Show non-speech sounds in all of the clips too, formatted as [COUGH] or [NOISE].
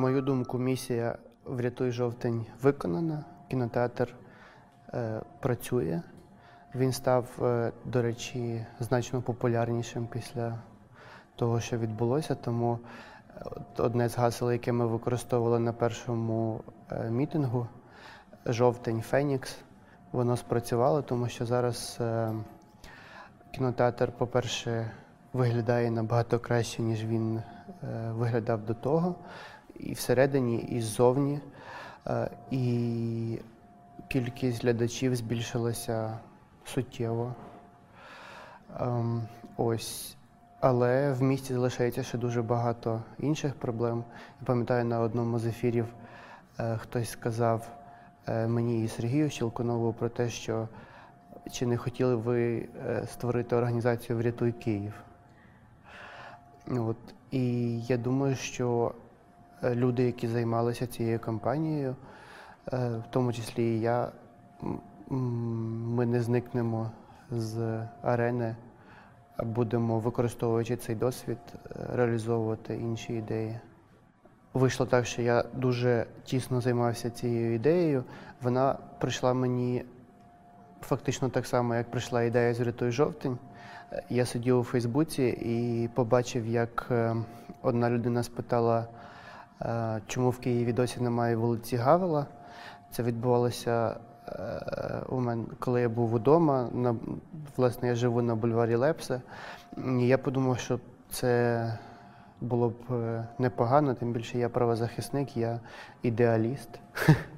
мою думку, місія Врятуй жовтень виконана. Кінотеатр е, працює. Він став, е, до речі, значно популярнішим після того, що відбулося. Тому е, одне з гасел, яке ми використовували на першому е, мітингу жовтень Фенікс, воно спрацювало, тому що зараз е, кінотеатр, по-перше, виглядає набагато краще, ніж він е, виглядав до того. І всередині, і ззовні. Е, І кількість глядачів збільшилася суттєво. Ем, Ось. Але в місті залишається ще дуже багато інших проблем. Я пам'ятаю, на одному з ефірів е, хтось сказав е, мені і Сергію Щелкунову про те, що чи не хотіли ви створити організацію Врятуй Київ. От. І я думаю, що люди, які займалися цією кампанією, е, в тому числі і я, ми не зникнемо з арени, а будемо, використовуючи цей досвід, е, реалізовувати інші ідеї. Вийшло так, що я дуже тісно займався цією ідеєю. Вона прийшла мені фактично так само, як прийшла ідея з «Врятуй жовтень. Е, Я сидів у Фейсбуці і побачив, як е, одна людина спитала, е, чому в Києві досі немає вулиці Гавела. Це відбувалося е, у мене, коли я був удома. На, власне, я живу на бульварі Лепсе. Я подумав, що це було б е, непогано, тим більше я правозахисник, я ідеаліст.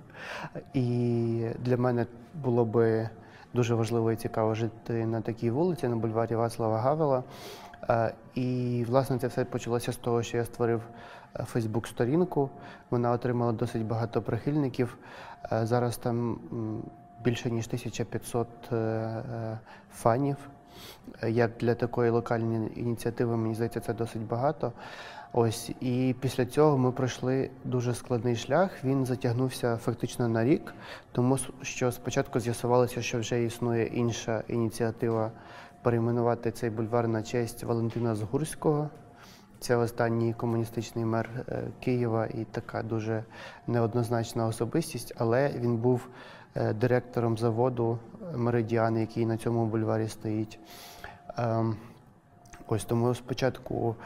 [LAUGHS] І для мене було би дуже важливо і цікаво жити на такій вулиці, на бульварі Вацлава Гавела. Е, І, власне, це все почалося з того, що я створив Фейсбук-сторінку. Вона отримала досить багато прихильників. Е, Зараз там більше ніж 1500 е, е, фанів. Як для такої локальної ініціативи, мені здається, це досить багато. Ось і після цього ми пройшли дуже складний шлях. Він затягнувся фактично на рік, тому що спочатку з'ясувалося, що вже існує інша ініціатива перейменувати цей бульвар на честь Валентина Згурського. Це останній комуністичний мер е, Києва і така дуже неоднозначна особистість, але він був е, директором заводу Меридіан, який на цьому бульварі стоїть. Ем, Ось тому спочатку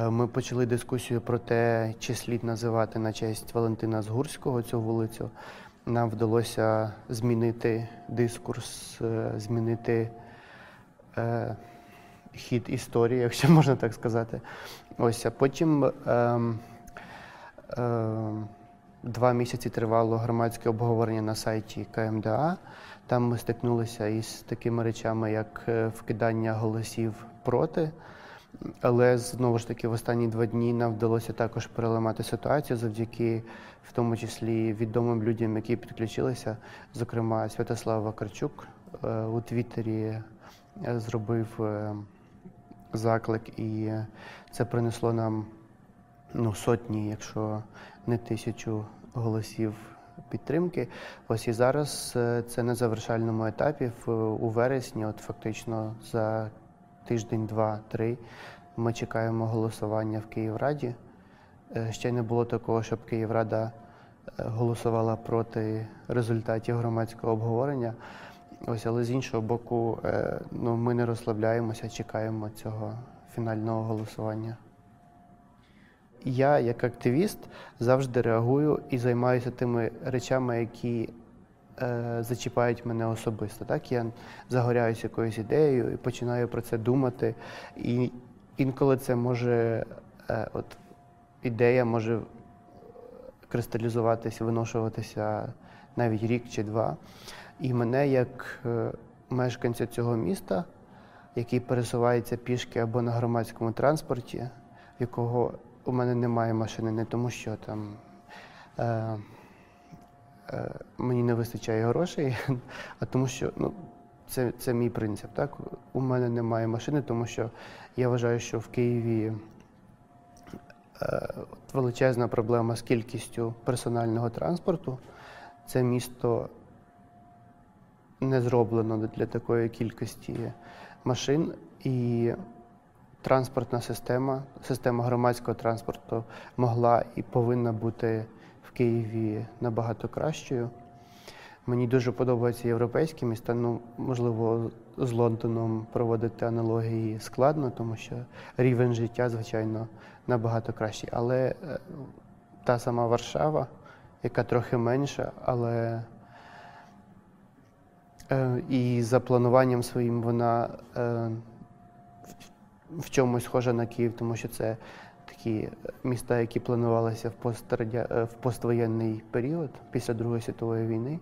е, ми почали дискусію про те, чи слід називати на честь Валентина Згурського цю вулицю. Нам вдалося змінити дискурс, змінити хід історії, якщо [LAUGHS] можна так сказати. Ось, а потім ем, ем, два місяці тривало громадське обговорення на сайті КМДА. Там ми стикнулися із такими речами, як е, вкидання голосів проти. Але знову ж таки в останні два дні нам вдалося також переламати ситуацію завдяки, в тому числі, відомим людям, які підключилися. Зокрема, Святослав Вакарчук е, у Твіттері е, зробив е, заклик, і це принесло нам ну, сотні, якщо не тисячу голосів підтримки. Ось і зараз е, це на завершальному етапі. У вересні, от фактично за тиждень, два, три, ми чекаємо голосування в Київраді. Е, Ще не було такого, щоб Київрада е, голосувала проти результатів громадського обговорення. Ось, але з іншого боку, е, ну, ми не розслабляємося, чекаємо цього фінального голосування. Я, як активіст, завжди реагую і займаюся тими речами, які е, зачіпають мене особисто. Так? Я загоряюся якоюсь ідеєю і починаю про це думати. І інколи це може, е, от ідея може кристалізуватися, виношуватися навіть рік чи два. І мене, як е, мешканця цього міста, який пересувається пішки або на громадському транспорті, якого у мене немає машини, не тому, що там е, е, мені не вистачає грошей, [LAUGHS] а тому, що ну, це, це мій принцип. Так? У мене немає машини, тому що я вважаю, що в Києві е, величезна проблема з кількістю персонального транспорту. Це місто не зроблено для такої кількості машин. І транспортна система, система громадського транспорту могла і повинна бути в Києві набагато кращою. Мені дуже подобаються європейські міста. Ну, можливо, з Лондоном проводити аналогії складно, тому що рівень життя, звичайно, набагато кращий. Але е, та сама Варшава, яка трохи менша, але е, і за плануванням своїм вона е, в, в чомусь схожа на Київ, тому що це такі міста, які планувалися в, пострадя... е, в поствоєнний період після Другої світової війни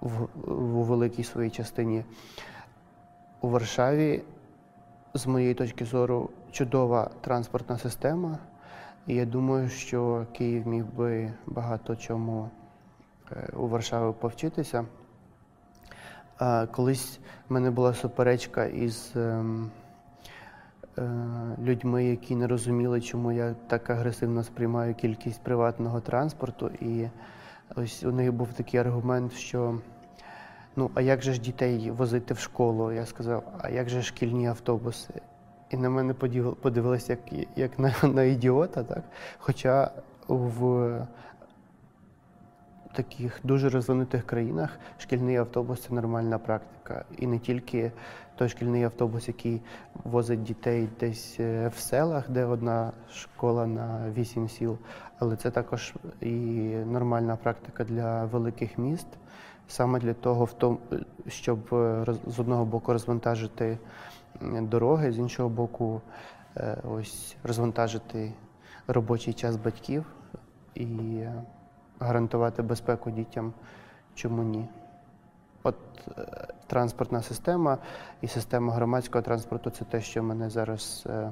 в, у великій своїй частині. У Варшаві, з моєї точки зору, чудова транспортна система. І я думаю, що Київ міг би багато чому е, у Варшаві повчитися. Колись в мене була суперечка із ем, е, людьми, які не розуміли, чому я так агресивно сприймаю кількість приватного транспорту. І ось у них був такий аргумент, що ну, а як же ж дітей возити в школу? Я сказав, а як же шкільні автобуси? І на мене подивилися як, як на, [LAUGHS] на ідіота, так? Хоча в таких дуже розвинутих країнах шкільний автобус це нормальна практика. І не тільки той шкільний автобус, який возить дітей десь е, в селах, де одна школа на вісім сіл, але це також і нормальна практика для великих міст, саме для того, в тому, щоб е, з одного боку розвантажити дороги, з іншого боку, е, ось розвантажити робочий час батьків і е, гарантувати безпеку дітям. Чому ні? От е, транспортна система і система громадського транспорту це те, що мене зараз е,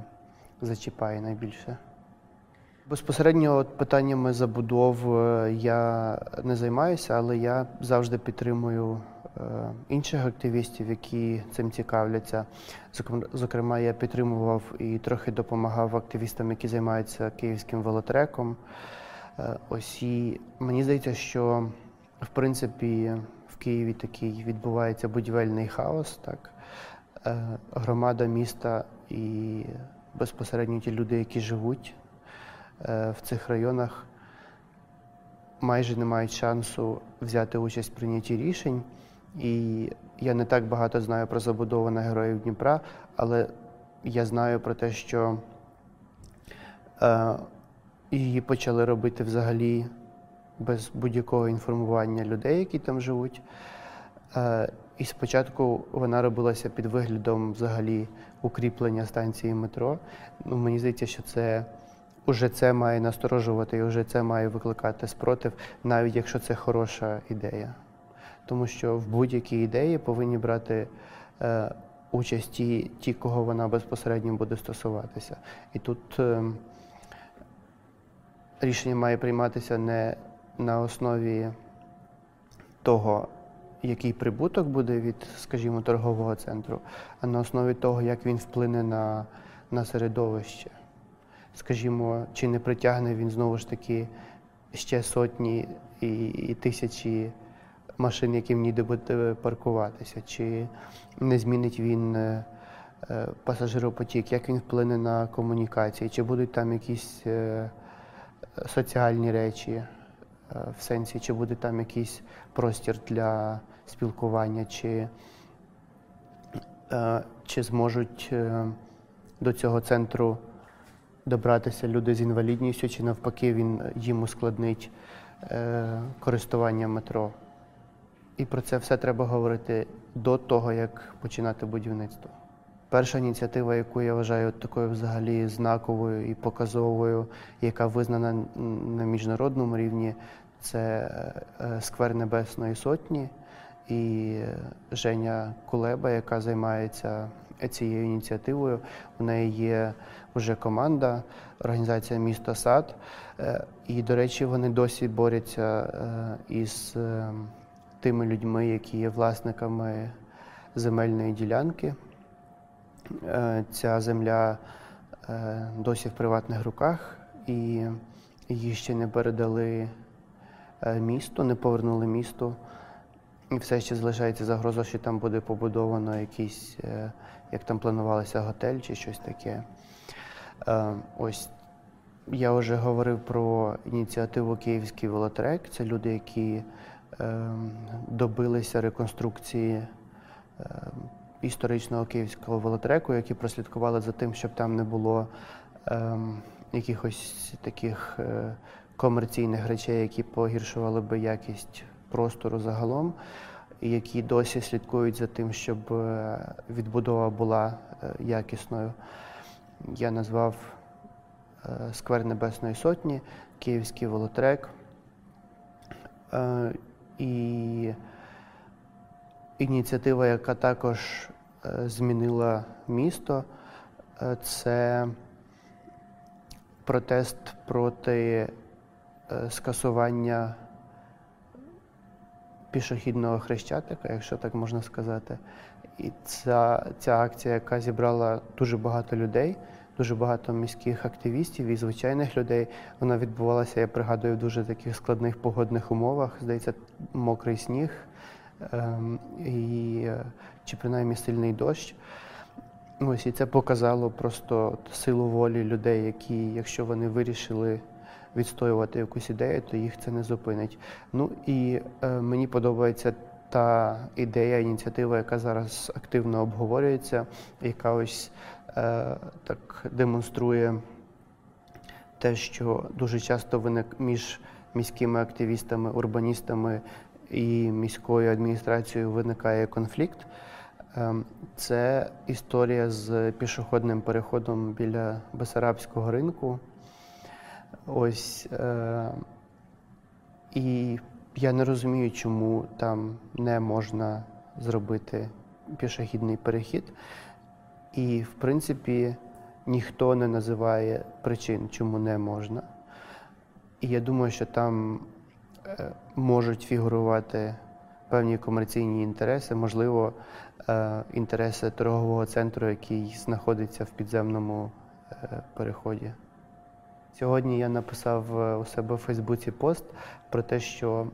зачіпає найбільше. Безпосередньо питаннями забудов е, я не займаюся, але я завжди підтримую е, інших активістів, які цим цікавляться. Зокрема, я підтримував і трохи допомагав активістам, які займаються київським велотреком. Е, Ось і мені здається, що в принципі в Києві такий відбувається будівельний хаос. Так? Громада міста і безпосередньо ті люди, які живуть в цих районах, майже не мають шансу взяти участь в прийнятті рішень. І я не так багато знаю про забудову на героїв Дніпра, але я знаю про те, що е, її почали робити взагалі без будь-якого інформування людей, які там живуть. Е, І спочатку вона робилася під виглядом взагалі укріплення станції метро. Ну, мені здається, що це уже це має насторожувати і вже це має викликати спротив, навіть якщо це хороша ідея. Тому що в будь-якій ідеї повинні брати е, участь ті, кого вона безпосередньо буде стосуватися. І тут е, рішення має прийматися не на основі того, який прибуток буде від, скажімо, торгового центру, а на основі того, як він вплине на, на середовище. Скажімо, чи не притягне він знову ж таки ще сотні і, і тисячі машин, яким ніде буде паркуватися, чи не змінить він е, е, пасажиропотік, як він вплине на комунікації, чи будуть там якісь е, соціальні речі, в сенсі, чи буде там якийсь простір для спілкування, чи, чи зможуть до цього центру добратися люди з інвалідністю, чи навпаки він їм ускладнить е, користування метро. І про це все треба говорити до того, як починати будівництво. Перша ініціатива, яку я вважаю такою взагалі знаковою і показовою, яка визнана на міжнародному рівні, це е, сквер Небесної Сотні і Женя Кулеба, яка займається цією ініціативою. У неї є вже команда, організація Місто Сад. Е, І, до речі, вони досі борються е, із е, тими людьми, які є власниками земельної ділянки. Ця земля досі в приватних руках, і її ще не передали місту, не повернули місту. І все ще залишається загроза, що там буде побудовано якийсь, е, як там планувалося, готель чи щось таке. Е, Ось я вже говорив про ініціативу Київський велотрек. Це люди, які е, добилися реконструкції історичного київського велотреку, які прослідкували за тим, щоб там не було якихось таких комерційних речей, які погіршували би якість простору загалом, які досі слідкують за тим, щоб е, відбудова була е, якісною. Я назвав е, Сквер Небесної Сотні, Київський велотрек. Е, І ініціатива, яка також змінила місто, це протест проти скасування пішохідного хрещатика, якщо так можна сказати. І ця, ця акція, яка зібрала дуже багато людей, дуже багато міських активістів і звичайних людей, вона відбувалася, я пригадую, в дуже таких складних погодних умовах. Здається, мокрий сніг ем, і, е, чи принаймні сильний дощ. Ось і це показало просто силу волі людей, які, якщо вони вирішили відстоювати якусь ідею, то їх це не зупинить. Ну і е, мені подобається та ідея, ініціатива, яка зараз активно обговорюється, яка ось е, так демонструє те, що дуже часто виник між міськими активістами, урбаністами і міською адміністрацією виникає конфлікт. Ем, Це історія з пішохідним переходом біля Бесарабського ринку. Ось е, і я не розумію, чому там не можна зробити пішохідний перехід. І, в принципі, ніхто не називає причин, чому не можна. І я думаю, що там е, можуть фігурувати певні комерційні інтереси, можливо, е, інтереси торгового центру, який знаходиться в підземному е, переході. Сьогодні я написав е, у себе в Фейсбуці пост про те, що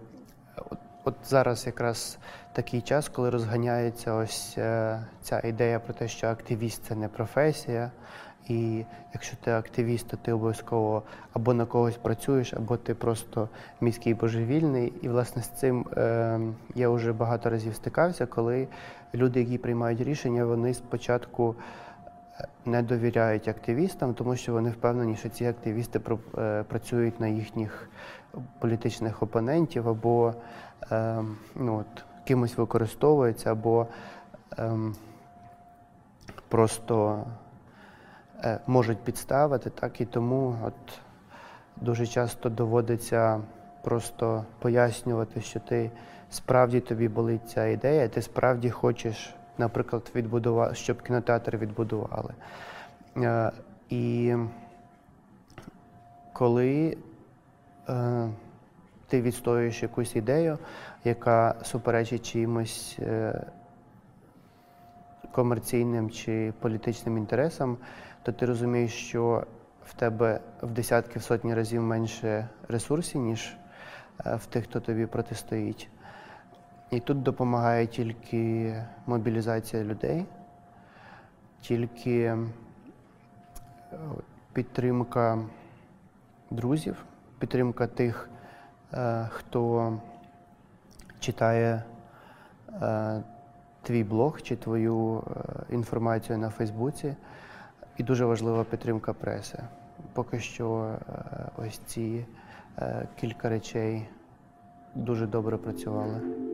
от, от зараз якраз такий час, коли розганяється ось е, ця ідея про те, що активіст це не професія. І якщо ти активіст, то ти обов'язково або на когось працюєш, або ти просто міський божевільний. І власне з цим е, я вже багато разів стикався, коли люди, які приймають рішення, вони спочатку не довіряють активістам, тому що вони впевнені, що ці активісти е, працюють на їхніх політичних опонентів, або е, ну, от, кимось використовуються, або ем, просто е, можуть підставити, так? І тому от, дуже часто доводиться просто пояснювати, що ти справді тобі болить ця ідея, ти справді хочеш, наприклад, відбудувати, щоб кінотеатр відбудували. Е, І коли е, ти відстоюєш якусь ідею, яка суперечить чимось е, комерційним чи політичним інтересам, то ти розумієш, що в тебе в десятки, в сотні разів менше ресурсів, ніж е, в тих, хто тобі протистоїть. І тут допомагає тільки мобілізація людей, тільки е, підтримка друзів, підтримка тих, е, хто читає е, твій блог чи твою інформацію на Фейсбуці, і дуже важлива підтримка преси. Поки що ось ці кілька речей дуже добре працювали.